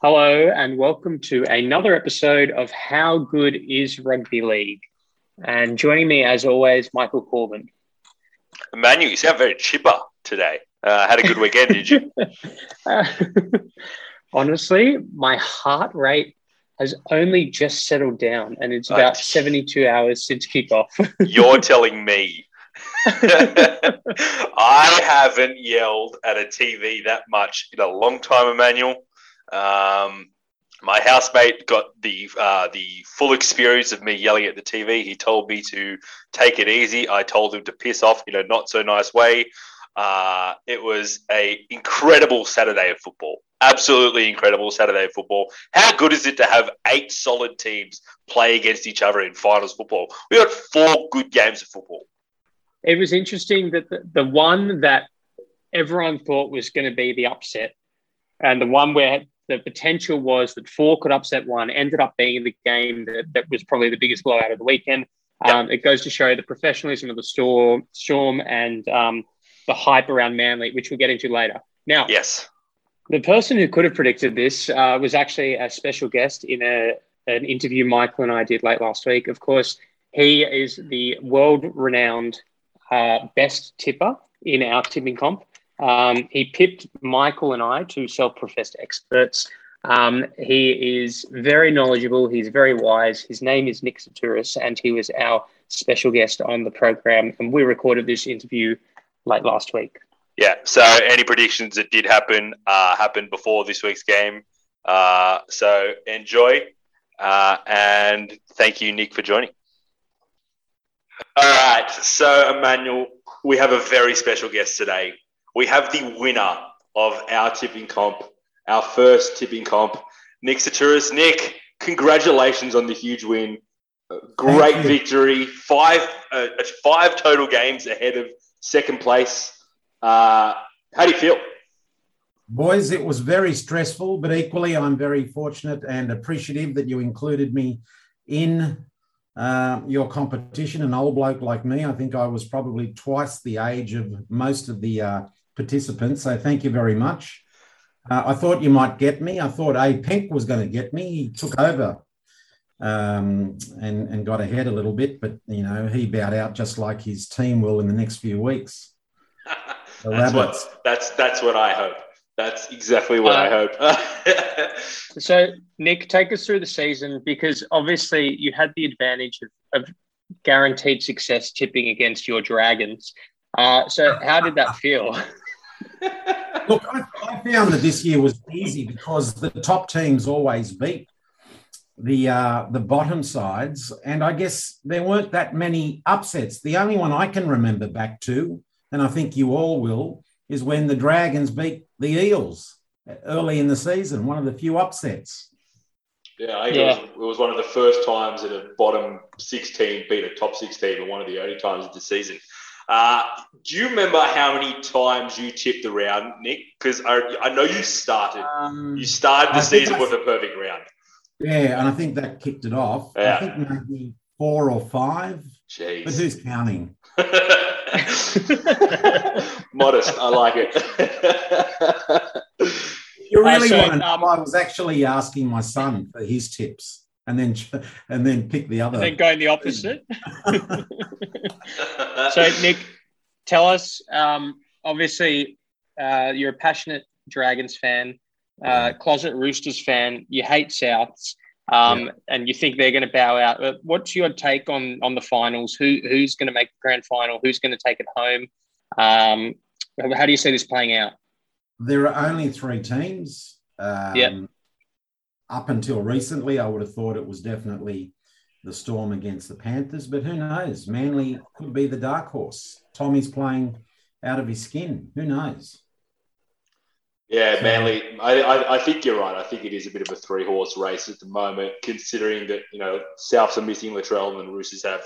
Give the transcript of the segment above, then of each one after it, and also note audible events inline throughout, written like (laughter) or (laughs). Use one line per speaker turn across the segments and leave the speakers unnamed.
Hello, and welcome to another episode of How Good is Rugby League. And joining me, as always, Michael Corbin.
Emmanuel, you sound very chipper today. Uh, had a good weekend, did you?
Uh, (laughs) honestly, my heart rate has only just settled down, and it's about
Uh,
72 hours since kickoff. (laughs)
You're telling me. (laughs) I haven't yelled at a TV that much in a long time, Emmanuel. Um, my housemate got the uh, the full experience of me yelling at the TV. He told me to take it easy. I told him to piss off in a not so nice way. Uh, it was a incredible Saturday of football. Absolutely incredible Saturday of football. How good is it to have eight solid teams play against each other in finals football? We got four good games of football.
it was interesting that the, the one that everyone thought was going to be the upset, and the one where the potential was that four could upset one, ended up being the game that, that was probably the biggest blowout of the weekend. Um, it goes to show the professionalism of the storm, storm and um, the hype around Manly, which we'll get into later. Now,
Yes.
the person who could have predicted this uh, was actually a special guest in a, an interview Michael and I did late last week. Of course, he is the world renowned uh, best tipper in our tipping comp. Um, he pipped Michael and I, two self professed experts. Um, he is very knowledgeable, he's very wise. His name is Nick Saturis, and he was our special guest on the program. And we recorded this interview late last week.
Yeah. So any predictions that did happen uh, happened before this week's game. Uh, so enjoy, uh, and thank you, Nick, for joining. All right. So Emmanuel, we have a very special guest today. We have the winner of our tipping comp, our first tipping comp, Nick Saturis. Nick, congratulations on the huge win. Uh, Great victory. Five, uh, five total games ahead of second place. Uh, how do you feel?
Boys, it was very stressful, but equally, I'm very fortunate and appreciative that you included me in uh, your competition. An old bloke like me, I think I was probably twice the age of most of the uh, participants. So thank you very much. Uh, I thought you might get me. I thought A Pink was going to get me. He took over um, and, and got ahead a little bit, but you know he bowed out just like his team will in the next few weeks. (laughs)
That's
Rabbits.
what that's that's what I hope. That's exactly what I hope. (laughs)
So, Nick, take us through the season because obviously you had the advantage of, of guaranteed success tipping against your Dragons. Uh, so, how did that feel? (laughs)
Look, I, I found that this year was easy because the top teams always beat the uh, the bottom sides, and I guess there weren't that many upsets. The only one I can remember back to, and I think you all will, is when the Dragons beat the Eels early in the season. One of the few upsets.
yeah, I
Yeah.
It, was, it was one of the first times that a bottom sixteen beat a top six team, and one of the only times of the season. Uh, do you remember how many times you tipped the round, Nick? Because I, I know you started.
Um,
You started the
I
season with a perfect round.
yeah, and I think that kicked it off.
Yeah.
I think maybe four or five,
Jeez.
but who's counting? (laughs)
Modest. I like it.
You really
so,
want to know?
um,
I was actually asking my son for his tips, and then and then pick the other.
And then going the opposite. (laughs) (laughs) So, Nick, tell us. Um, obviously, uh, you're a passionate Dragons fan, uh, closet Roosters fan. You hate Souths, um, and you think they're going to bow out. What's your take on on the finals? Who who's going to make the grand final? Who's going to take it home? Um, how do you see this playing out?
There are only three teams. Um,
Yeah.
Up until recently, I would have thought it was definitely the Storm against the Panthers, but who knows? Manly could be the dark horse. Tommy's playing out of his skin. Who knows?
Yeah, Manly. I, I, I think you're right. I think it is a bit of a three horse race at the moment, considering that you know Souths are missing Latrell and the Roosters have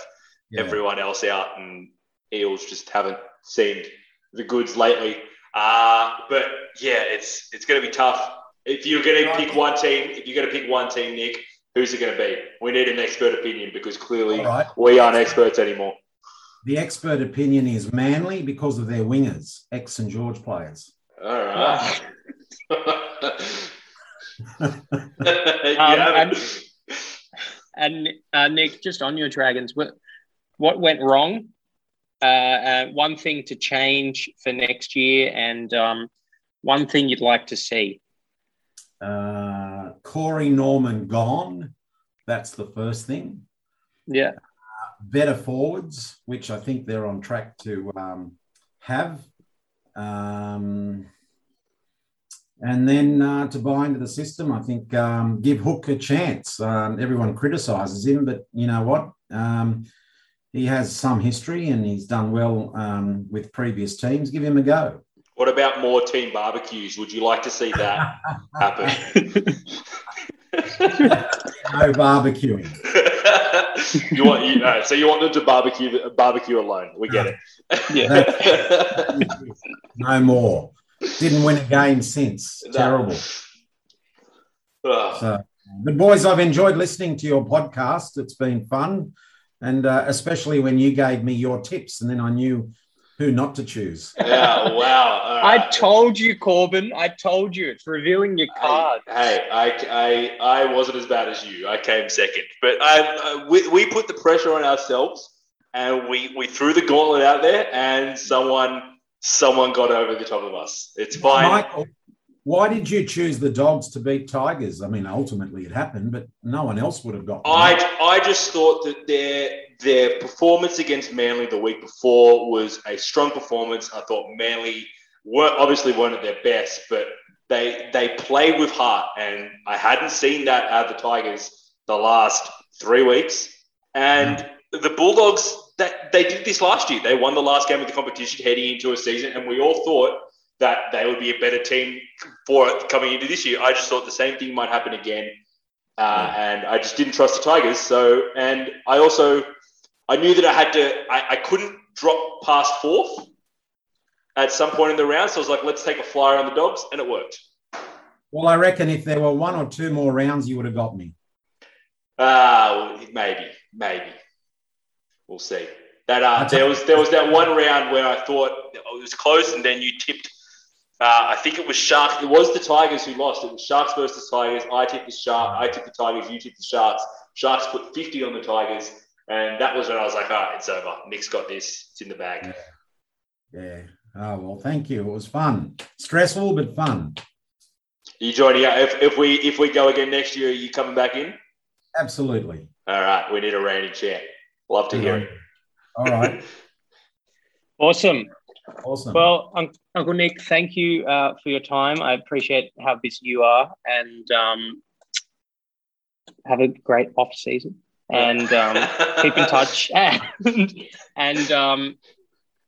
Yeah.
everyone else out, and Eels just haven't seemed the goods lately. Uh, but yeah, it's it's going to be tough. If you're going to pick one team, if you're going to pick one team, Nick, who's it going to be? We need an expert opinion because clearly
All right.
we aren't experts anymore.
The expert opinion is Manly because of their wingers, ex St George players.
All right. (laughs) (laughs)
Um,
yeah.
and- And uh, Nick, just on your Dragons, what what went wrong? Uh, uh, one thing to change for next year, and um, one thing you'd like to see.
Uh, Corey Norman gone. That's the first thing.
Yeah,
Better forwards, which I think they're on track to um, have. Um, and then uh, to buy into the system, I think um, give Hook a chance. Um, everyone criticises him, but you know what? Um, he has some history and he's done well um, with previous teams. Give him a go.
What about more team barbecues? Would you like to see that happen? (laughs)
No barbecuing. (laughs)
you want you, uh, so you want them to barbecue barbecue alone? We get it. (laughs) yeah.
no more. Didn't win a game since.
No.
Terrible.
Ugh.
So, but boys, I've enjoyed listening to your podcast. It's been fun, and uh, especially when you gave me your tips, and then I knew who not to choose. (laughs)
yeah, wow. All
I told you, Corbin. I told you. It's revealing your card.
Hey, I, I, I wasn't as bad as you. I came second, but I, I we, we put the pressure on ourselves, and we, we threw the gauntlet out there, and someone someone got over the top of us. It's fine.
Michael, why did you choose the Dogs to beat Tigers? I mean, ultimately it happened, but no one else would have got. them.
I, I just thought that their their performance against Manly the week before was a strong performance. I thought Manly were obviously weren't at their best, but they they played with heart, and I hadn't seen that out of the Tigers the last three weeks. And the Bulldogs that they did this last year. They won the last game of the competition heading into a season, and we all thought that they would be a better team for it coming into this year. I just thought the same thing might happen again. Uh, and I just didn't trust the Tigers. So, and I also, I knew that I had to, I, I couldn't drop past fourth at some point in the round. So I was like, let's take a flyer on the dogs, and it worked.
well, I reckon if there were one or two more rounds, you would have got me.
Uh, maybe, maybe. We'll see. That uh, there was there was that one round where I thought it was close, and then you tipped. Uh, I think it was Sharks. It was the Tigers who lost. It was Sharks versus Tigers. I tipped the Shark. I tipped the Tigers. You tipped the Sharks. Sharks put fifty on the Tigers, and that was when I was like, "All right, it's over. Nick's got this. It's in the bag."
Yeah. Oh well, thank you. It was fun, stressful but fun.
Are you joining? us? If, if we if we go again next year, are you coming back in?
Absolutely.
All right, we need a reigning champ. Love to hear it.
All right. (laughs)
Awesome.
Awesome.
Well, Un- Uncle Nick, thank you uh, for your time. I appreciate how busy you are, and um, have a great off season. And um, (laughs) keep in touch. (laughs) And, and um,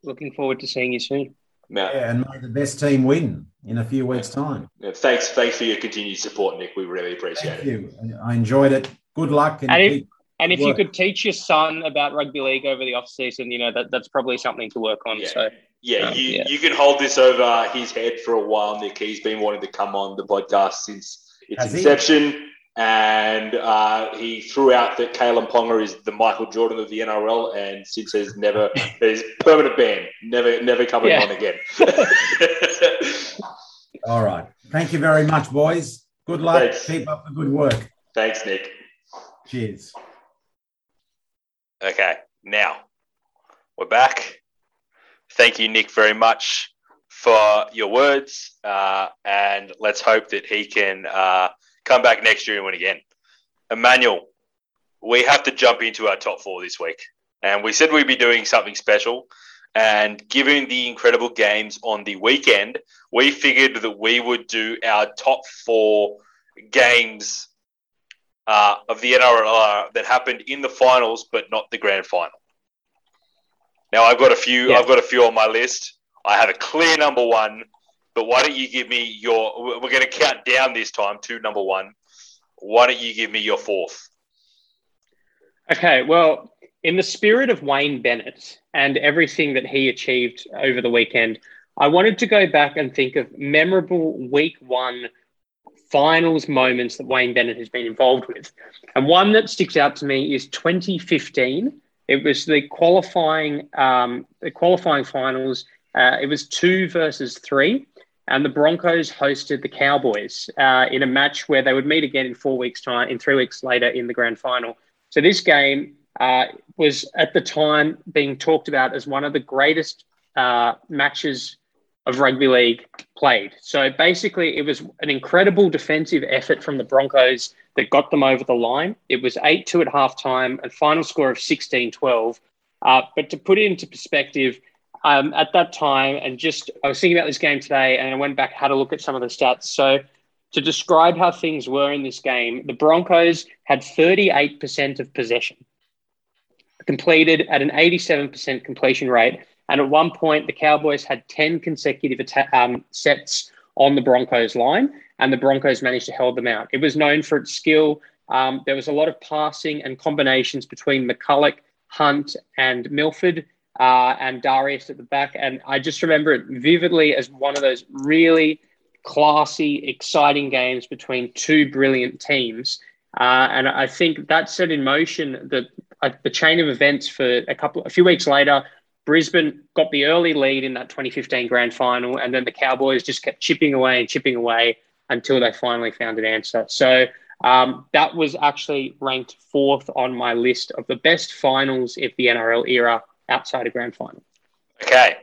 looking forward to seeing you soon.
Now,
yeah, and may the best team win in a few weeks' time.
Yeah, thanks, thanks for your continued support, Nick. We really appreciate
Thank
it.
you. I enjoyed it. Good luck. And
And if- And if you could teach your son about rugby league over the off season, you know that that's probably something to work on.
Yeah.
So
Yeah,
Um,
you,
yeah.
you can hold this over his head for a while, Nick. He's been wanting to come on the podcast since its
Has he?
inception. And uh, he threw out that Kalyn Ponga is the Michael Jordan of the NRL, and since has never, (laughs) there's permanent ban, never, never coming
Yeah.
on again. (laughs)
All right. Thank you very much, boys. Good luck.
Thanks.
Keep up the good work.
Thanks, Nick.
Cheers.
Okay, now we're back. Thank you, Nick, very much for your words. Uh, and let's hope that he can uh, come back next year and win again. Emmanuel, we have to jump into our top four this week. And we said we'd be doing something special. And given the incredible games on the weekend, we figured that we would do our top four games uh, of the NRL that happened in the finals, but not the grand final. Now I've got a few.
Yeah.
I've got a few on my list. I have a clear number one, but why don't you give me your? We're going to count down this time to number one. Why don't you give me your fourth?
Okay, well, in the spirit of Wayne Bennett and everything that he achieved over the weekend, I wanted to go back and think of memorable week one finals moments that Wayne Bennett has been involved with. And one that sticks out to me is 2015. It was the qualifying um, the qualifying finals. Uh, it was two versus three, and the Broncos hosted the Cowboys uh, in a match where they would meet again in four weeks' time, in three weeks later in the grand final. So this game uh, was at the time being talked about as one of the greatest uh, matches of rugby league played. So basically, it was an incredible defensive effort from the Broncos that got them over the line. It was 8 2 at halftime, a final score of 16 12. Uh, but to put it into perspective, um, at that time, and just I was thinking about this game today, and I went back had a look at some of the stats. So to describe how things were in this game, the Broncos had 38% of possession, completed at an 87% completion rate. And at one point, the Cowboys had 10 consecutive atta- um, sets on the Broncos line, and the Broncos managed to hold them out. It was known for its skill. Um, there was a lot of passing and combinations between McCullough, Hunt, and Milford, uh, and Darius at the back. And I just remember it vividly as one of those really classy, exciting games between two brilliant teams. Uh, and I think that set in motion the uh, the chain of events for a couple a few weeks later. Brisbane got the early lead in that 2015 grand final, and then the Cowboys just kept chipping away and chipping away until they finally found an answer. So um, that was actually ranked fourth on my list of the best finals of the NRL era outside of grand final.
Okay,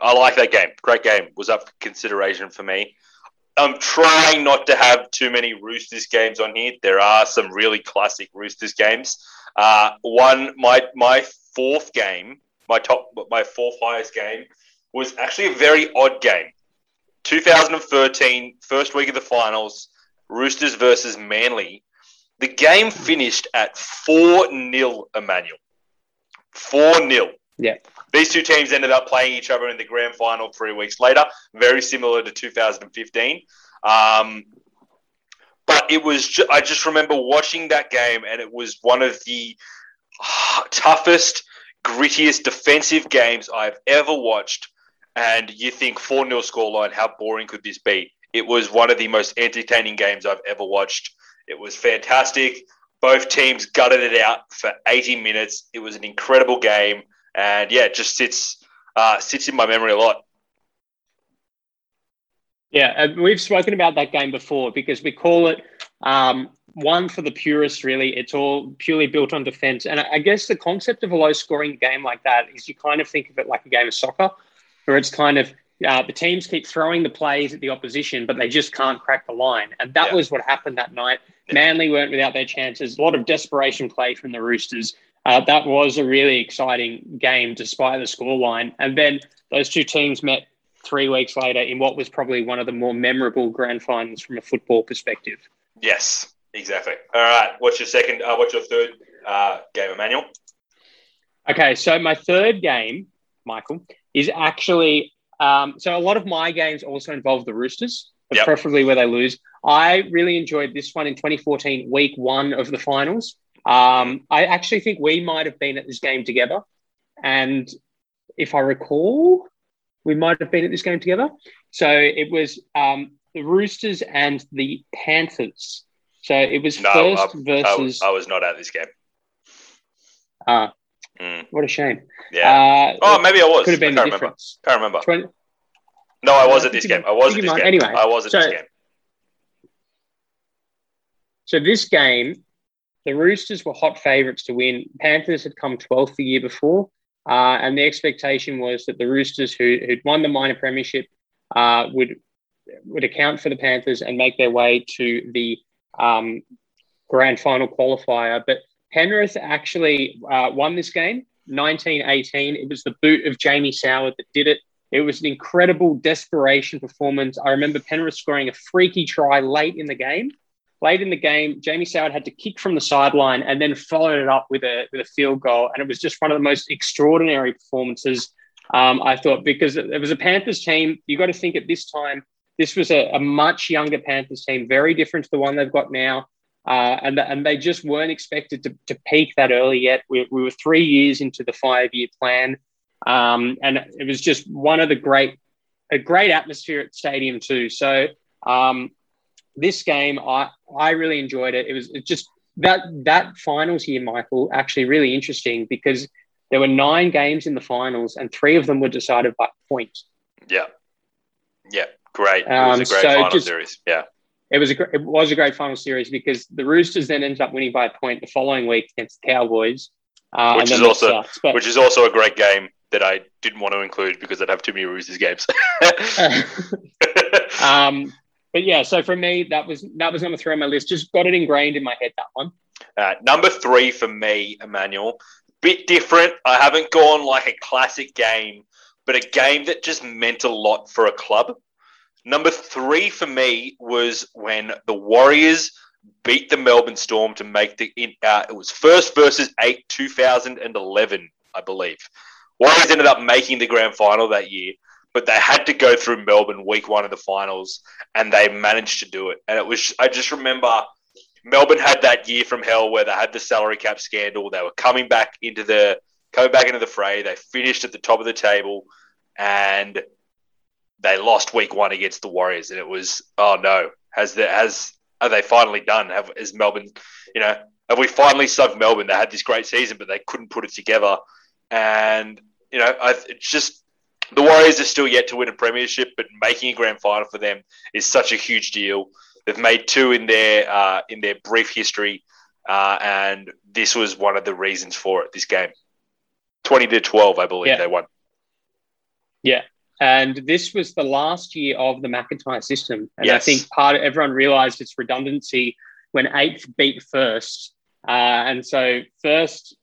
I like that game. Great game. Was up for consideration for me. I'm trying not to have too many Roosters games on here. There are some really classic Roosters games. Uh, one, my my fourth game, my top, my fourth highest game, was actually a very odd game. 2013, first week of the finals, Roosters versus Manly. The game finished at 4 0 Emmanuel. 4 0.
Yeah.
These two teams ended up playing each other in the grand final three weeks later, very similar to 2015. Um, but it was, ju- I just remember watching that game, and it was one of the toughest, grittiest defensive games I've ever watched. And you think 4 0 scoreline, how boring could this be? It was one of the most entertaining games I've ever watched. It was fantastic. Both teams gutted it out for 80 minutes. It was an incredible game. And yeah, it just sits uh, sits in my memory a lot.
Yeah, uh, we've spoken about that game before because we call it um, one for the purists, really. It's all purely built on defense. And I I guess the concept of a low scoring game like that is you kind of think of it like a game of soccer, where it's kind of uh, the teams keep throwing the plays at the opposition, but they just can't crack the line. And that
Yeah.
was what happened that night. Manly weren't without their chances. A lot of desperation play from the Roosters. Uh, that was a really exciting game despite the scoreline. And then those two teams met three weeks later in what was probably one of the more memorable grand finals from a football perspective.
Yes, exactly. All right. What's your second? Uh, what's your third uh, game, Emmanuel?
Okay, so my third game, Michael, is actually um, so a lot of my games also involve the Roosters, but
Yep.
preferably where they lose. I really enjoyed this one in 2014, week one of the finals. Um, I actually think we might have been at this game together. And if I recall, we might have been at this game together. So it was um, the Roosters and the Panthers. So it was
No,
first
I, I,
versus.
was, I was not at this game.
Ah,
Mm,
what a shame.
yeah.
Uh,
oh, maybe I was.
could have been
I
the
can't remember.
difference.
Can't remember.
20,
No, I was
Uh,
at this game. I was at this game.
anyway,
I was at
so-
this game.
So this game, the Roosters were hot favourites to win. Panthers had come 12th the year before, uh, and the expectation was that the Roosters, who, who'd won the minor premiership, uh, would would account for the Panthers and make their way to the um, grand final qualifier. But Penrith actually uh, won this game, 1918. It was the boot of Jamie Soward that did it. It was an incredible desperation performance. I remember Penrith scoring a freaky try late in the game late in the game, Jamie Soward had to kick from the sideline and then followed it up with a with a field goal, and it was just one of the most extraordinary performances. Um, I thought because it was a Panthers team. You got to think at this time, this was a, a, much younger Panthers team, very different to the one they've got now. Uh, and, and they just weren't expected to, to peak that early yet. We, we were three years into the five year plan. Um, and it was just one of the great, a great atmosphere at stadium too. So um, this game, I, I really enjoyed it. It was just that, that finals year, Michael, actually really interesting because there were nine games in the finals and three of them were decided by points.
Yeah. Yeah. Great. It was a um, great so final just, series. Yeah
it was a it was a great final series because the Roosters then ended up winning by a point the following week against the Cowboys,
uh, which is also sucks, but, which is also a great game that I didn't want to include because I'd have too many Roosters games. (laughs)
um, but yeah, so for me, that was that was number three on my list. Just got it ingrained in my head that one.
Uh, number three for me, Emmanuel, bit different. I haven't gone like a classic game, but a game that just meant a lot for a club. Number three for me was when the Warriors beat the Melbourne Storm to make the. Uh, it was first versus eight, 2011, I believe. Warriors ended up making the grand final that year, but they had to go through Melbourne week one of the finals, and they managed to do it. And it was. I just remember Melbourne had that year from hell where they had the salary cap scandal. They were coming back into the coming back into the fray. They finished at the top of the table, and they lost week one against the Warriors, and it was oh no, has the has are they finally done? Have is Melbourne, you know, have we finally subbed Melbourne? They had this great season, but they couldn't put it together, and you know, I, it's just the Warriors are still yet to win a premiership, but making a grand final for them is such a huge deal. They've made two in their uh, in their brief history, uh, and this was one of the reasons for it. This game, twenty to twelve, I believe yeah. they won.
Yeah, and this was the last year of the McIntyre system. And yes. I think part of everyone realized its redundancy when eighth beat first. Uh, and so first,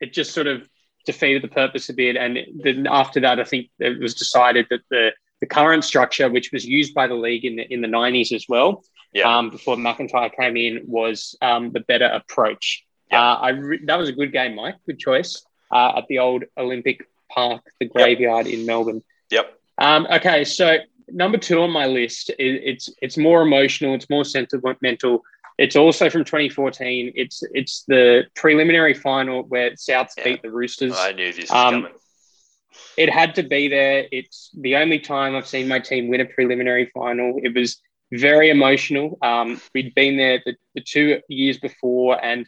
it just sort of defeated the purpose a bit. And then after that, I think it was decided that the, the current structure, which was used by the league in the, in the 90s as well, yeah. um, before McIntyre came in, was um, the better approach. Yeah. Uh, I re- that was a good game, Mike. Good choice uh, at the old Olympic Park, the graveyard yep. in Melbourne.
Yep.
Um, okay, so number two on my list, is, it's it's more emotional, it's more sentimental. It's also from 2014. It's it's the preliminary final where Souths yeah. beat the Roosters.
I knew this was um, coming.
It had to be there. It's the only time I've seen my team win a preliminary final. It was very emotional. Um, we'd been there the, the two years before, and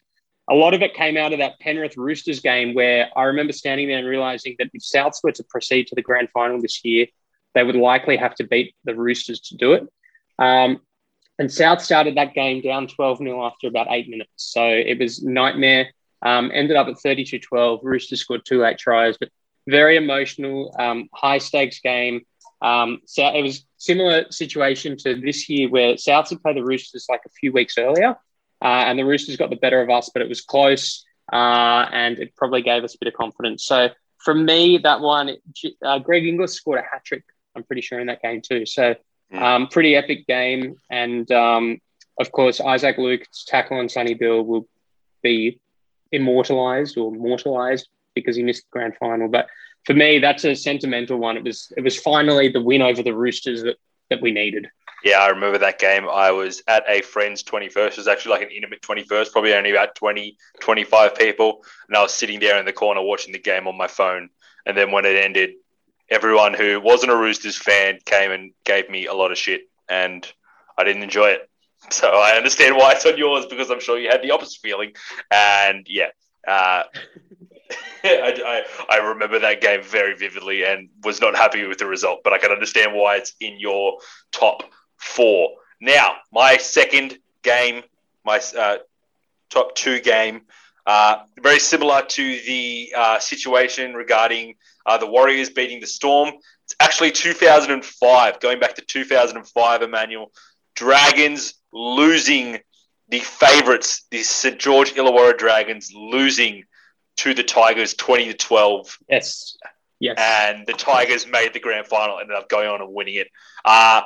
a lot of it came out of that Penrith Roosters game where I remember standing there and realizing that if Souths were to proceed to the grand final this year, they would likely have to beat the Roosters to do it. Um, and South started that game down 12 0 after about eight minutes. So it was nightmare. Um, ended up at 32 12. Roosters scored two late tries, but very emotional, um, high stakes game. Um, so it was similar situation to this year where Souths had played the Roosters like a few weeks earlier, uh, and the Roosters got the better of us, but it was close, uh, and it probably gave us a bit of confidence. So for me, that one, uh, Greg Inglis scored a hat trick I'm pretty sure in that game too. So hmm. um, pretty epic game, and um, of course Isaac Luke's tackle on Sonny Bill will be immortalized or mortalized because he missed the grand final. But for me, that's a sentimental one. It was it was finally the win over the Roosters that, that we needed.
Yeah, I remember that game. I was at a friend's 21st. It was actually like an intimate 21st, probably only about 20, 25 people. And I was sitting there in the corner watching the game on my phone. And then when it ended, everyone who wasn't a Roosters fan came and gave me a lot of shit, and I didn't enjoy it. (laughs) So I understand why it's on yours because I'm sure you had the opposite feeling. And yeah, uh, (laughs) I, I, I, remember that game very vividly and was not happy with the result, but I can understand why it's in your top four. Now, my second game, my uh, top two game uh, very similar to the uh, situation regarding uh, the Warriors beating the Storm. It's actually 2005, going back to 2005, Emmanuel. Dragons losing the favourites, the St George Illawarra Dragons losing to the Tigers 20 to 12.
Yes. Yes.
And the Tigers made the grand final, and ended up going on and winning it. Uh,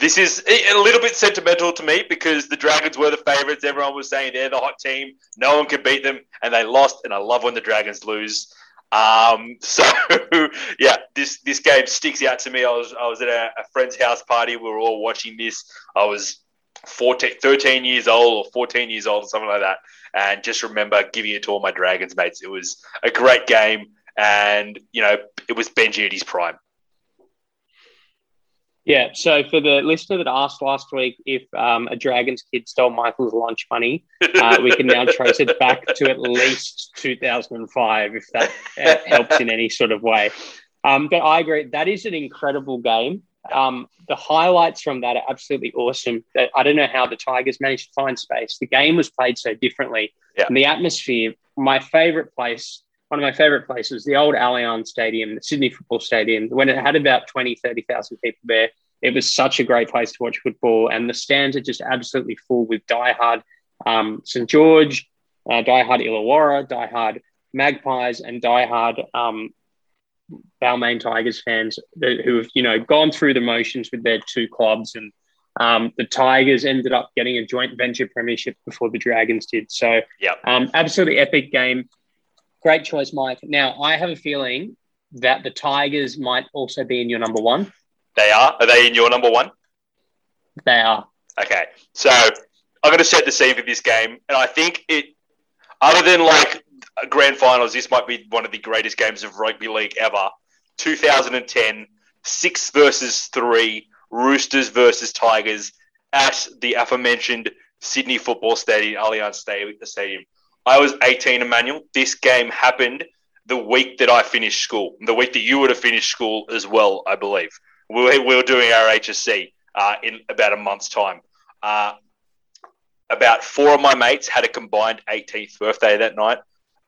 this is a a little bit sentimental to me because the Dragons were the favourites. Everyone was saying they're the hot team. No one could beat them, and they lost. And I love when the Dragons lose. Um, (laughs) so yeah, this this game sticks out to me. I was I was at a, a friend's house party. We were all watching this. I was 14, 13 years old or 14 years old or something like that. And just remember giving it to all my Dragons mates. It was a great game. And, you know, it was Benji at his prime.
Yeah. So for the listener that asked last week if um, a Dragons kid stole Michael's lunch money, uh, we can now trace it back to at least 2005, if that uh, helps in any sort of way. Um, but I agree. That is an incredible game. Um, the highlights from that are absolutely awesome. I don't know how the Tigers managed to find space. The game was played so differently.
Yeah.
And the atmosphere, my favorite place, one of my favorite places, the old Allianz Stadium, the Sydney Football Stadium, when it had about 20, 30,000 people there. It was such a great place to watch football. And the stands are just absolutely full with diehard um, St. George, uh, diehard Illawarra, diehard Magpies, and diehard um, Balmain Tigers fans who have, you know, gone through the motions with their two clubs. And um, the Tigers ended up getting a joint venture premiership before the Dragons did. So,
Yep.
um, absolutely epic game. Great choice, Mike. Now, I have a feeling that the Tigers might also be in your number one.
They are. Are they in your number one?
They are.
Okay, so I'm going to set the scene for this game, and I think it, other than like grand finals, this might be one of the greatest games of rugby league ever. 2010, six versus three, Roosters versus Tigers at the aforementioned Sydney Football Stadium, Allianz Stadium. I was 18, Emmanuel. This game happened the week that I finished school, the week that you would have finished school as well, I believe. We were, we were doing our HSC uh, in about a month's time. Uh, about four of my mates had a combined 18th birthday that night,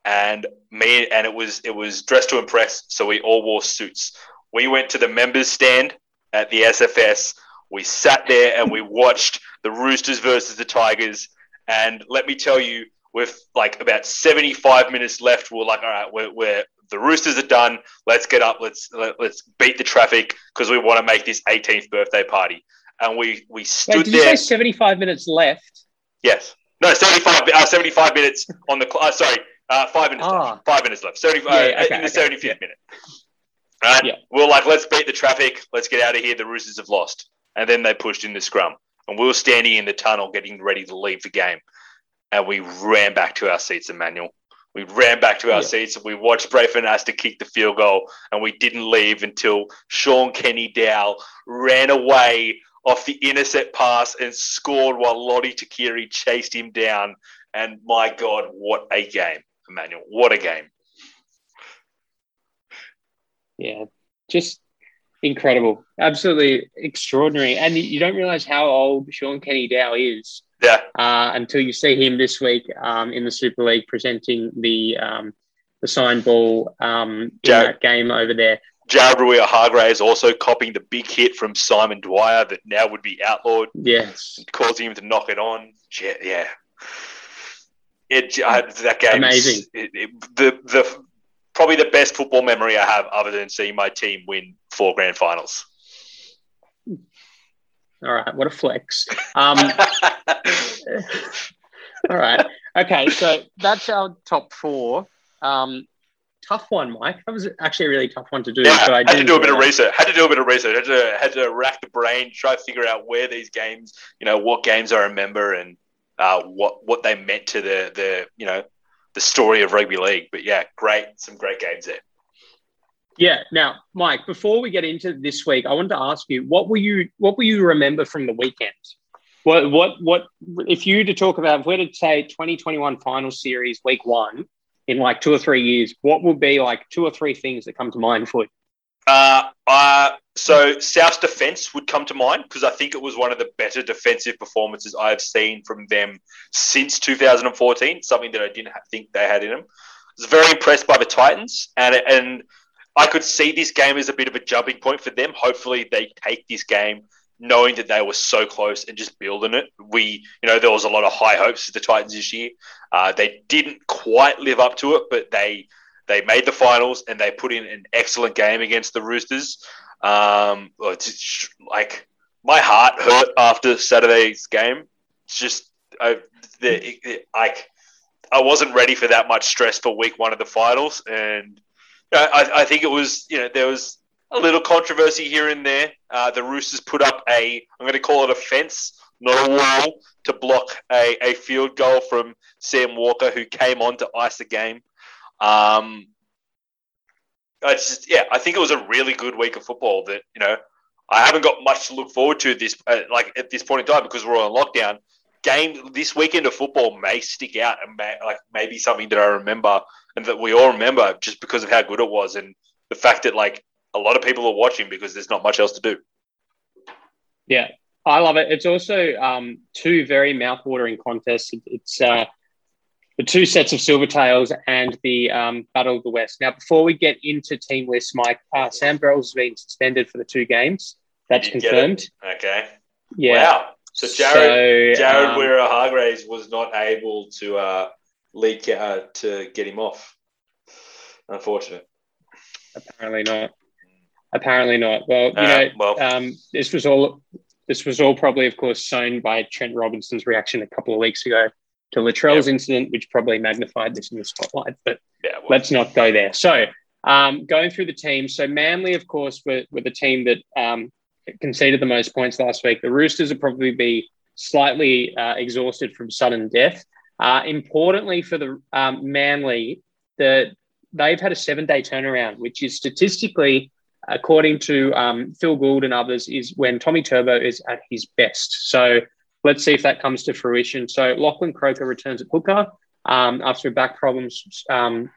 and me and it was it was dressed to impress, so we all wore suits. We went to the members stand at the SFS. We sat there and we watched the Roosters versus the Tigers. And let me tell you, with like about 75 minutes left, we're like, all right, we're, we're the Roosters are done. Let's get up. Let's let, let's beat the traffic because we want to make this 18th birthday party. And we we stood
Wait, did you
there.
say 75 minutes left?
Yes. No, 75, uh, 75 minutes on the clock. Uh, sorry, uh, five minutes
Ah.
left. Five minutes left. 75,
Yeah,
uh,
okay,
in the
okay,
75th
yeah.
minute. Right?
Yeah.
We are like, let's beat the traffic. Let's get out of here. The Roosters have lost. And then they pushed in the scrum. And we were standing in the tunnel getting ready to leave the game. And we ran back to our seats, Emmanuel. We ran back to our
Yeah.
seats and we watched Braith Anasta kick the field goal. And we didn't leave until Shaun Kenny-Dowall ran away off the intercept pass and scored while Lote Tuqiri chased him down. And my God, what a game, Emmanuel. What a game.
Yeah, just incredible, absolutely extraordinary. And you don't realize how old Shaun Kenny-Dowall is
Yeah.
uh, until you see him this week um, in the Super League presenting the um, the sign ball um, in that game over there.
Jared Waerea-Hargreaves also copying the big hit from Simon Dwyer that now would be outlawed,
Yes,
causing him to knock it on. Yeah. yeah. It, that game
Amazing.
It, it, the, the, probably the best football memory I have other than seeing my team win four grand finals.
all right, what a flex. Um, (laughs) all right, okay, so that's our top four. Um, tough one, Mike. That was actually a really tough one to do,
Yeah,
but I
had to do a bit
enjoy
of research. Had to do a bit of research. Had to had to rack the brain, try to figure out where these games, you know, what games I remember and uh, what what they meant to the the you know the story of rugby league. But yeah, great, some great games there.
Yeah. Now, Mike, before we get into this week, I wanted to ask you what will you what will you remember from the weekend? What what what if you were to talk about if we were to say 2021 final series week one in like two or three years, what will be like two or three things that come to mind for you?
Uh, uh, so South's defense would come to mind because I think it was one of the better defensive performances I've seen from them since 2014. Something that I didn't ha- think they had in them. I was very impressed by the Titans, and and I could see this game as a bit of a jumping point for them. Hopefully, they take this game knowing that they were so close and just building it. We, you know, there was a lot of high hopes for the Titans this year. Uh, they didn't quite live up to it, but they they made the finals and they put in an excellent game against the Roosters. Um, like my heart hurt after Saturday's game. It's just I, like I wasn't ready for that much stress for week one of the finals, and I, I think it was you know there was a little controversy here and there. Uh, the Roosters put up a I'm going to call it a fence, not a wall, to block a, a field goal from Sam Walker, who came on to ice the game. Um, I just yeah, I think it was a really good week of football. That you know I haven't got much to look forward to this uh, like at this point in time because we're on lockdown. Game this weekend of football may stick out and may, like maybe something that I remember and that we all remember just because of how good it was and the fact that like a lot of people are watching because there's not much else to do.
Yeah, I love it. It's also um, two very mouthwatering contests. It's uh, two sets of Silvertails and the um, Battle of the West. Now, before we get into team lists, Mike, uh, Sam has been suspended for the two games. That's confirmed.
Okay.
Yeah.
Wow. So Jared
So,
Jared
um,
Wira Hargraves was not able to uh, leak uh, to get him off. Unfortunate.
Apparently not. Apparently not. Well, you
Uh,
know,
well.
um, this was all. This was all probably, of course, sown by Trent Robinson's reaction a couple of weeks ago to Latrell's incident, which probably magnified this in the spotlight. But
Yeah. Well,
let's not go there. So, um, going through the team. So, Manly, of course, were, were the team that um, conceded the most points last week. The Roosters will probably be slightly uh, exhausted from sudden death. Uh, importantly, for the um, Manly, the they've had a seven day turnaround, which is statistically, according to um, Phil Gould and others, is when Tommy Turbo is at his best. So let's see if that comes to fruition. So Lachlan Croker returns at hooker um, after back problems um,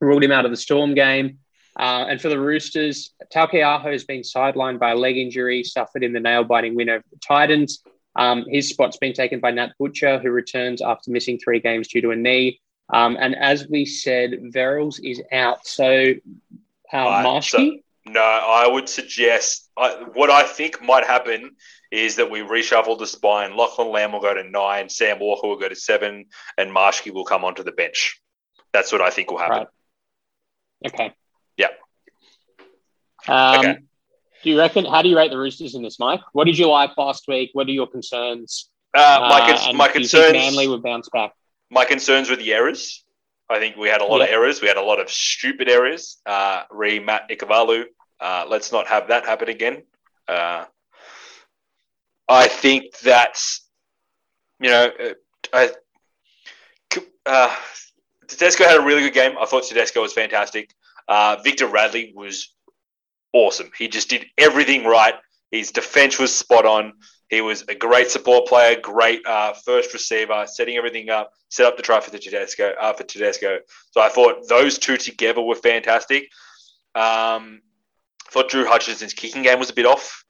ruled him out of the Storm game. Uh, and for the Roosters, Taukeiaho has been sidelined by a leg injury suffered in the nail biting win over the Titans. Um, his spot's been taken by Nat Butcher, who returns after missing three games due to a knee. Um, and as we said, Verrills is out. So, uh, Marschke,
no, I would suggest I, what I think might happen is that we reshuffle the spine. Lachlan Lam will go to nine, Sam Walker will go to seven, and Marschke will come onto the bench. That's what I think will happen.
Right. okay.
Yeah.
Um,
Okay.
Do you reckon? How do you rate the Roosters in this, Mike? What did you like last week? What are your concerns?
Uh, my,
Uh,
cons- my
do you think
concerns.
Manly would bounce back.
my concerns were the errors. I think we had a lot of errors. We had a lot of stupid errors. Uh, re Matt Ikuvalu. Uh, let's not have that happen again. Uh, I think that's, you know, uh, I, uh, Tedesco had a really good game. I thought Tedesco was fantastic. Uh, Victor Radley was awesome. He just did everything right. His defense was spot on. He was a great support player, great uh, first receiver, setting everything up, set up the try for the Tedesco. Uh, for Tedesco, so I thought those two together were fantastic. Um, thought Drew Hutchinson's kicking game was a bit off,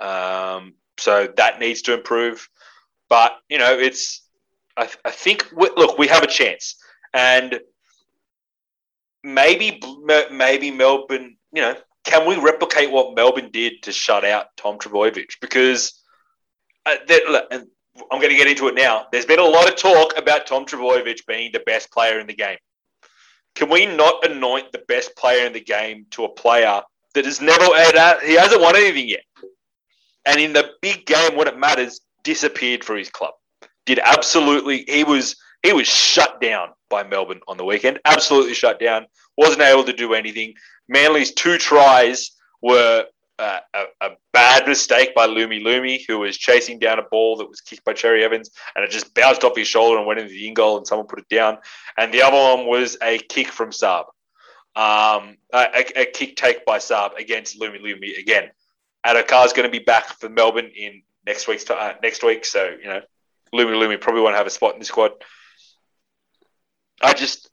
um, so that needs to improve. But you know, it's I, I think we, look, we have a chance, and maybe maybe Melbourne. You know, can we replicate what Melbourne did to shut out Tom Trbojevic? Because uh, look, and I'm going to get into it now. There's been a lot of talk about Tom Trbojevic being the best player in the game. Can we not anoint the best player in the game to a player that has never he hasn't won anything yet, and in the big game when it matters, disappeared for his club. Did absolutely he was he was shut down by Melbourne on the weekend. Absolutely shut down. Wasn't able to do anything. Manly's two tries were uh, a, a bad mistake by Lumelume, who was chasing down a ball that was kicked by Cherry Evans, and it just bounced off his shoulder and went into the in goal, and someone put it down. And the other one was a kick from Saab, um, a, a kick take by Saab against Lumelume again. Addo-Carr's going to be back for Melbourne in next week's uh, next week, so you know, Lumelume probably won't have a spot in the squad. I just,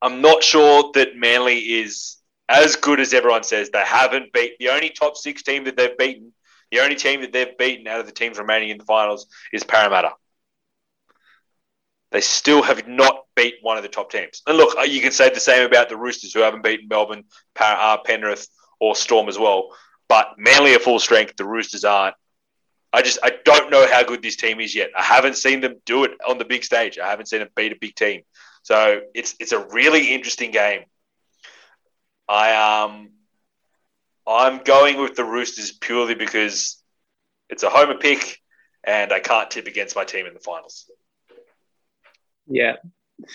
I'm not sure that Manly is as good as everyone says. They haven't beat the only top six team that they've beaten. The only team that they've beaten out of the teams remaining in the finals is Parramatta. They still have not beat one of the top teams. And look, you can say the same about the Roosters, who haven't beaten Melbourne, uh, Penrith, or Storm as well. But Manly are full strength. The Roosters aren't. I just I don't know how good this team is yet. I haven't seen them do it on the big stage. I haven't seen them beat a big team. So it's it's a really interesting game. I um I'm going with the Roosters purely because It's a homer pick, and I can't tip against my team in the finals.
Yeah,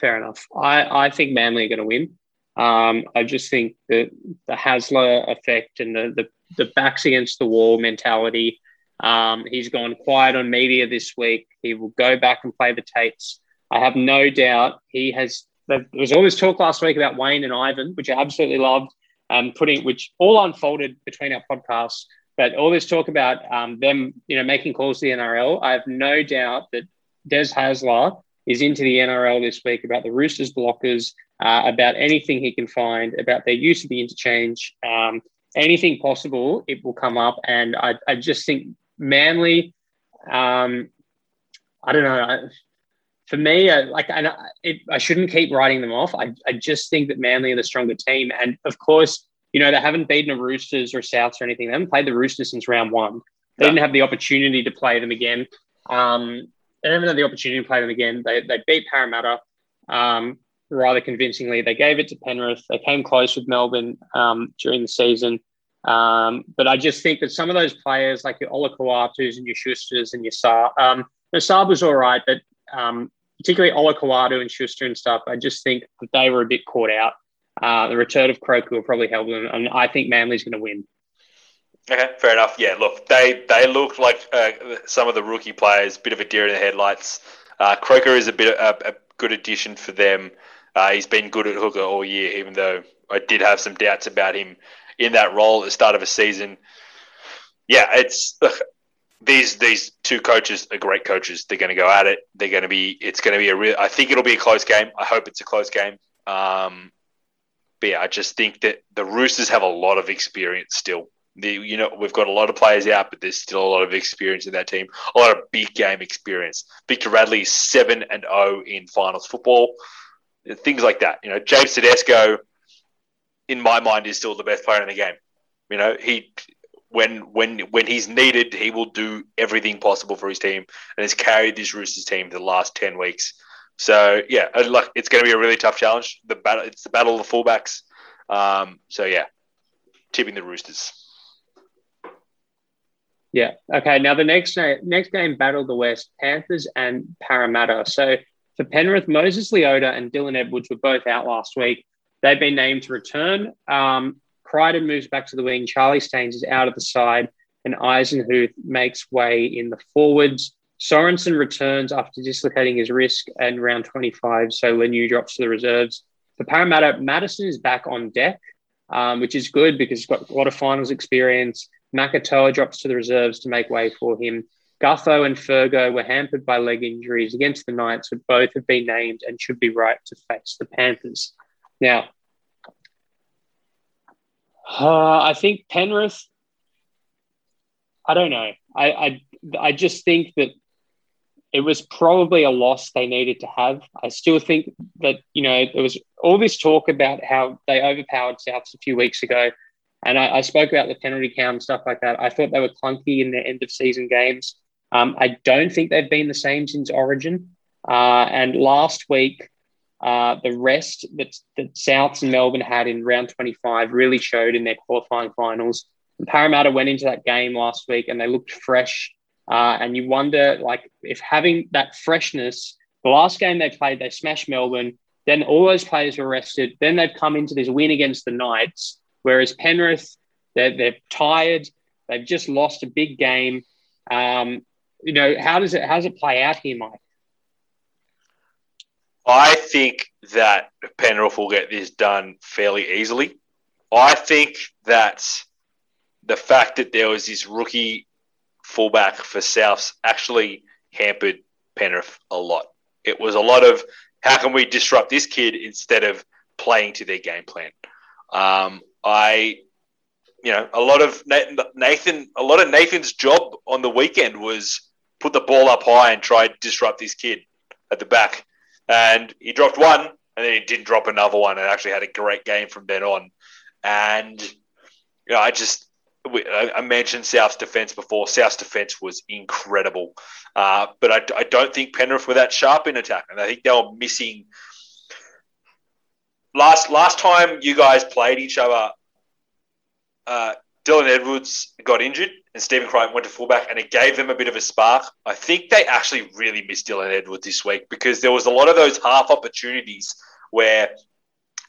fair enough. I, I think Manly are going to win. Um, I just think that the Hasler effect and the, the, the backs against the wall mentality. Um, he's gone quiet on media this week. He will go back and play the tapes. I have no doubt he has. There was all this talk last week about Wayne and Ivan, which I absolutely loved, um, putting which all unfolded between our podcasts. But all this talk about um, them, you know, making calls to the NRL. I have no doubt that Des Hasler is into the NRL this week about the Roosters blockers, uh, about anything he can find, about their use of the interchange, um, anything possible, it will come up. And I, I just think Manly, um, I don't know. For me, uh, like I, it, I shouldn't keep writing them off. I, I just think that Manly are the stronger team, and of course, you know they haven't beaten a Roosters or Souths or anything. They haven't played the Roosters since round one. They didn't have the opportunity to play them again. Um, they haven't had the opportunity to play them again. They, they beat Parramatta um, rather convincingly. They gave it to Penrith. They came close with Melbourne um, during the season. Um, but I just think that some of those players, like your Olakau'atus and your Schusters and your Saab, um, the Saab was all right, but um, particularly Olakau'atu and Schuster and stuff, I just think that they were a bit caught out. Uh, the return of Croker will probably help them, and I think Manly's going to win.
Okay, fair enough. Yeah, look, they they look like uh, some of the rookie players, bit of a deer in the headlights. Uh, Croker is a bit a, a good addition for them. Uh, he's been good at hooker all year, even though I did have some doubts about him in that role at the start of a season. Yeah, it's these these two coaches are great coaches. They're going to go at it. They're going to be. It's going to be a real. I think it'll be a close game. I hope it's a close game. Um, but yeah, I just think that the Roosters have a lot of experience still. The, you know, we've got a lot of players out, but there's still a lot of experience in that team. A lot of big game experience. Victor Radley seven and zero in finals football. Things like that. You know, James Tedesco, in my mind, is still the best player in the game. You know, he when when when he's needed, he will do everything possible for his team, and has carried this Roosters team for the last ten weeks. So yeah, like it's going to be a really tough challenge. The battle, it's the battle of the fullbacks. Um, so yeah, tipping the Roosters.
Yeah. Okay. Now the next next game battled the West Panthers and Parramatta. So for Penrith, Moses Leota and Dylan Edwards were both out last week. They've been named to return. Um, Crichton moves back to the wing. Charlie Staines is out of the side, and Eisenhuth makes way in the forwards. Sorensen returns after dislocating his wrist in round 25, so Leniu drops to the reserves. For Parramatta, Matterson is back on deck, um, which is good because he's got a lot of finals experience. Makatoa drops to the reserves to make way for him. Gutho and Fergo were hampered by leg injuries against the Knights, but both have been named and should be right to face the Panthers. Now, uh, I think Penrith. I don't know. I, I I just think that it was probably a loss they needed to have. I still think that you know there was all this talk about how they overpowered Souths a few weeks ago, and I, I spoke about the penalty count and stuff like that. I thought they were clunky in their end of season games. Um, I don't think they've been the same since Origin. Uh, and last week, uh, the rest that, that Souths and Melbourne had in round 25 really showed in their qualifying finals. And Parramatta went into that game last week and they looked fresh. Uh, and you wonder, like, if having that freshness, the last game they played, they smashed Melbourne. Then all those players were rested. Then they've come into this win against the Knights, whereas Penrith, they're, they're tired. They've just lost a big game. Um, you know, how does it how does it play out here, Mike?
I think that Penrith will get this done fairly easily. I think that the fact that there was this rookie fullback for Souths actually hampered Penrith a lot. It was a lot of how can we disrupt this kid instead of playing to their game plan. Um, I, you know, a lot of Nathan, a lot of Nathan's job on the weekend was put the ball up high and try to disrupt this kid at the back and he dropped one, and then he didn't drop another one, and actually had a great game from then on. And you know, I just I mentioned South's defense before. South's defense was incredible, uh, but I, I, don't think Penrith were that sharp in attack, and I think they were missing. Last last time you guys played each other, uh, Dylan Edwards got injured and Stephen Crichton went to fullback, and it gave them a bit of a spark. I think they actually really missed Dylan Edwards this week because there was a lot of those half opportunities where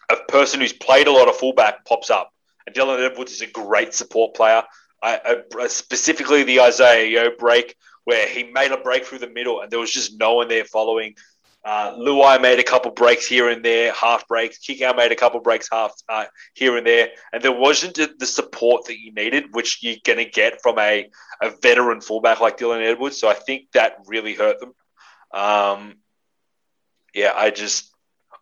a person who's played a lot of fullback pops up. And Dylan Edwards is a great support player. I, I, uh, specifically the Isaiah Yeo break where he made a break through the middle and there was just no one there following. Uh, Luai made a couple breaks here and there, half breaks. Kikau made a couple breaks half uh, here and there, and there wasn't the support that you needed, which you're going to get from a, a veteran fullback like Dylan Edwards. So I think that really hurt them. Um, yeah, I just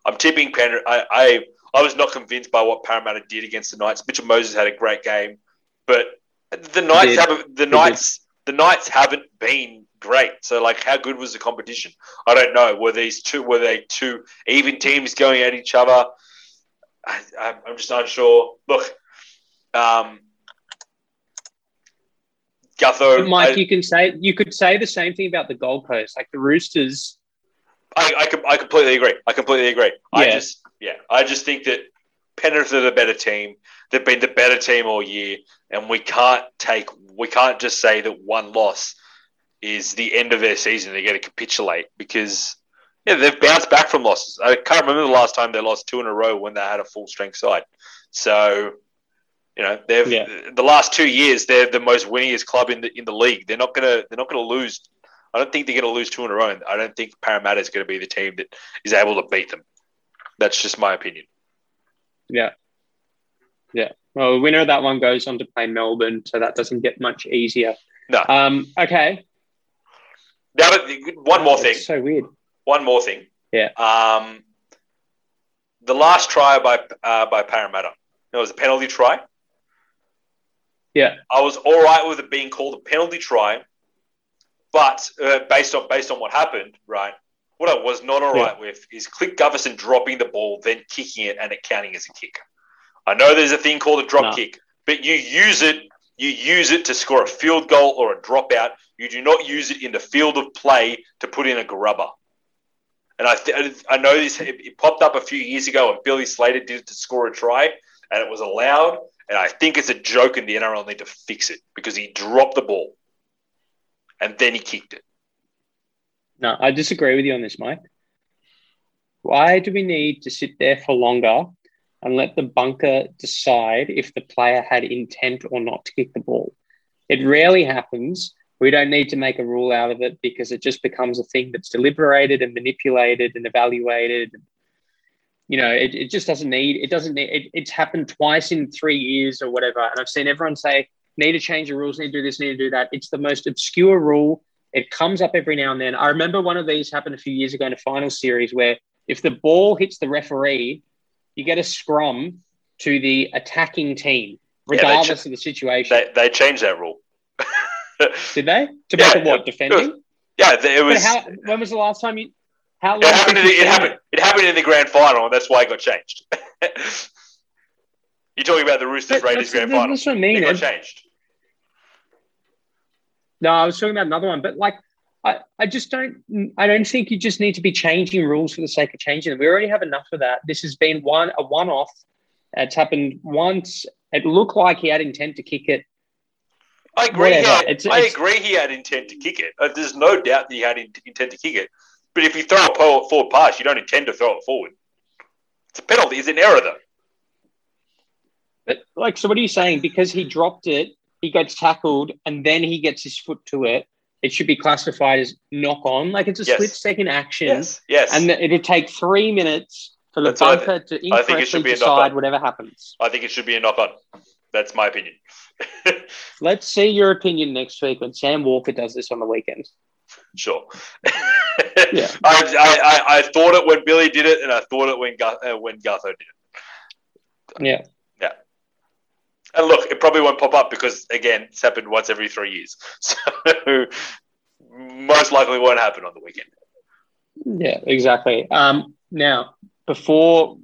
I'm tipping Penrith. I, I I was not convinced by what Parramatta did against the Knights. Mitchell Moses had a great game, but the Knights haven't. The Knights. The Knights haven't been great. So, like, how good was the competition? I don't know. Were these two? Were they two even teams going at each other? I, am just unsure. Look, um, Gutho.
Mike, I, you can say you could say the same thing about the Gold Coast. Like the Roosters.
I, I, I completely agree. I completely agree. Yeah. I just yeah, I just think that Penrith are the better team. They've been the better team all year, and we can't take we can't just say that one loss is the end of their season. They're going to capitulate because yeah, they've bounced back from losses. I can't remember the last time they lost two in a row when they had a full strength side. So, you know, they've yeah. the last two years they're the most winningest club in the in the league. They're not gonna they're not gonna lose. I don't think they're going to lose two in a row. I don't think Parramatta is going to be the team that is able to beat them. That's just my opinion.
Yeah. Yeah. Well, the winner of that one goes on to play Melbourne, so that doesn't get much easier.
No.
Um, okay.
Now, one more thing.
so weird.
One more thing.
Yeah.
Um, the last try by uh, by Parramatta. It was a penalty try.
Yeah.
I was all right with it being called a penalty try, but uh, based on based on what happened, right? What I was not all right yeah. with is Clint Gutherson dropping the ball, then kicking it, and it counting as a kick. I know there's a thing called a drop no. kick, but you use it. You use it to score a field goal or a dropout. You do not use it in the field of play to put in a grubber. And I, th- I know this. It, popped up a few years ago, and Billy Slater did it to score a try, and it was allowed. And I think it's a joke, and the NRL need to fix it because he dropped the ball, and then he kicked it.
No, I disagree with you on this, Mike. Why do we need to sit there for longer and let the bunker decide if the player had intent or not to kick the ball? It rarely happens. We don't need to make a rule out of it because it just becomes a thing that's deliberated and manipulated and evaluated. You know, it, it just doesn't need, it doesn't need, it, it's happened twice in three years or whatever. And I've seen everyone say, need to change the rules, need to do this, need to do that. It's the most obscure rule it comes up every now and then. I remember one of these happened a few years ago in a final series where if the ball hits the referee, you get a scrum to the attacking team, regardless yeah, ch- of the situation.
They, they changed that rule. (laughs)
Did they? To make yeah, it what? Defending?
yeah, it was.
How, when was the last time you? How long?
It happened, in the, it, happened, it happened in the grand final, and that's why it got changed. (laughs) You're talking about the Roosters Raiders grand final.
That's what I mean.
It got changed.
No, I was talking about another one, but like I, I just don't I don't think you just need to be changing rules for the sake of changing them. We already have enough of that. This has been one a one off. It's happened once. It looked like he had intent to kick it.
I agree. He had, it's, I it's, agree. He had intent to kick it. Uh, there's no doubt that he had intent to kick it. But if you throw a forward pass, you don't intend to throw it forward. It's a penalty. It's an error, though.
But like, so what are you saying? Because he dropped it, he gets tackled and then he gets his foot to it, it should be classified as knock on. Like it's a yes. split second action.
Yes. Yes.
And it'll take three minutes for the That's bunker to incorrectly decide whatever happens.
I think it should be a knock on. That's my opinion. (laughs)
Let's see your opinion next week when Sam Walker does this on the weekend.
Sure. (laughs) yeah. I, I, I, thought it when Billy did it, and I thought it when uh, when Gutho did
it. Yeah.
And look, it probably won't pop up because again, it's happened once every three years, (laughs) so most likely won't happen on the weekend.
Yeah, exactly. Um, now, before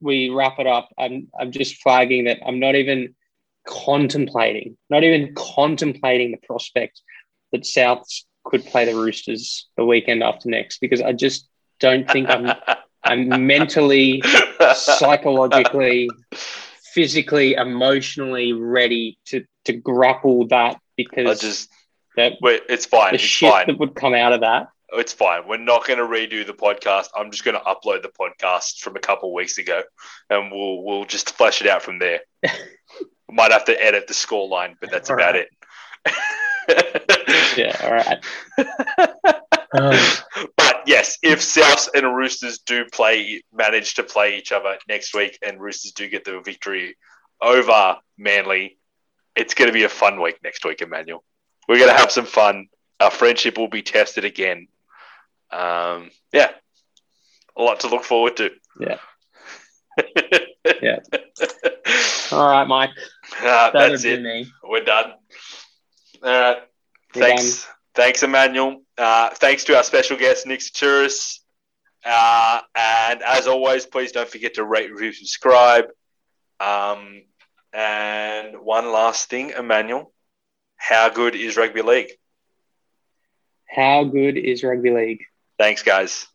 we wrap it up, I'm I'm just flagging that I'm not even contemplating, not even contemplating the prospect that Souths could play the Roosters the weekend after next because I just don't think I'm (laughs) I'm mentally, psychologically physically, emotionally ready to to grapple that
I
because
just,
that
wait, it's fine.
the
It's
shit
fine.
that would come out of that.
It's fine. We're not going to redo the podcast. I'm just going to upload the podcast from a couple of weeks ago, and we'll we'll just flesh it out from there. (laughs) Might have to edit the score line, but that's
All
about
right.
it. (laughs)
Yeah, all right. (laughs) Um,
but yes, if Souths and Roosters do play, manage to play each other next week, and Roosters do get the victory over Manly, it's going to be a fun week next week, Emmanuel. We're going to have some fun. Our friendship will be tested again. Um, yeah, a lot to look forward to.
Yeah. (laughs)
yeah.
all right, Mike.
Uh, that's it.
me.
We're done. All right.
We're
thanks. Thanks, Emmanuel. Uh, thanks to our special guest, Nick Saturis. Uh, and as always, please don't forget to rate, review, subscribe. Um, and one last thing, Emmanuel. How good is rugby league?
How good is rugby league?
Thanks, guys.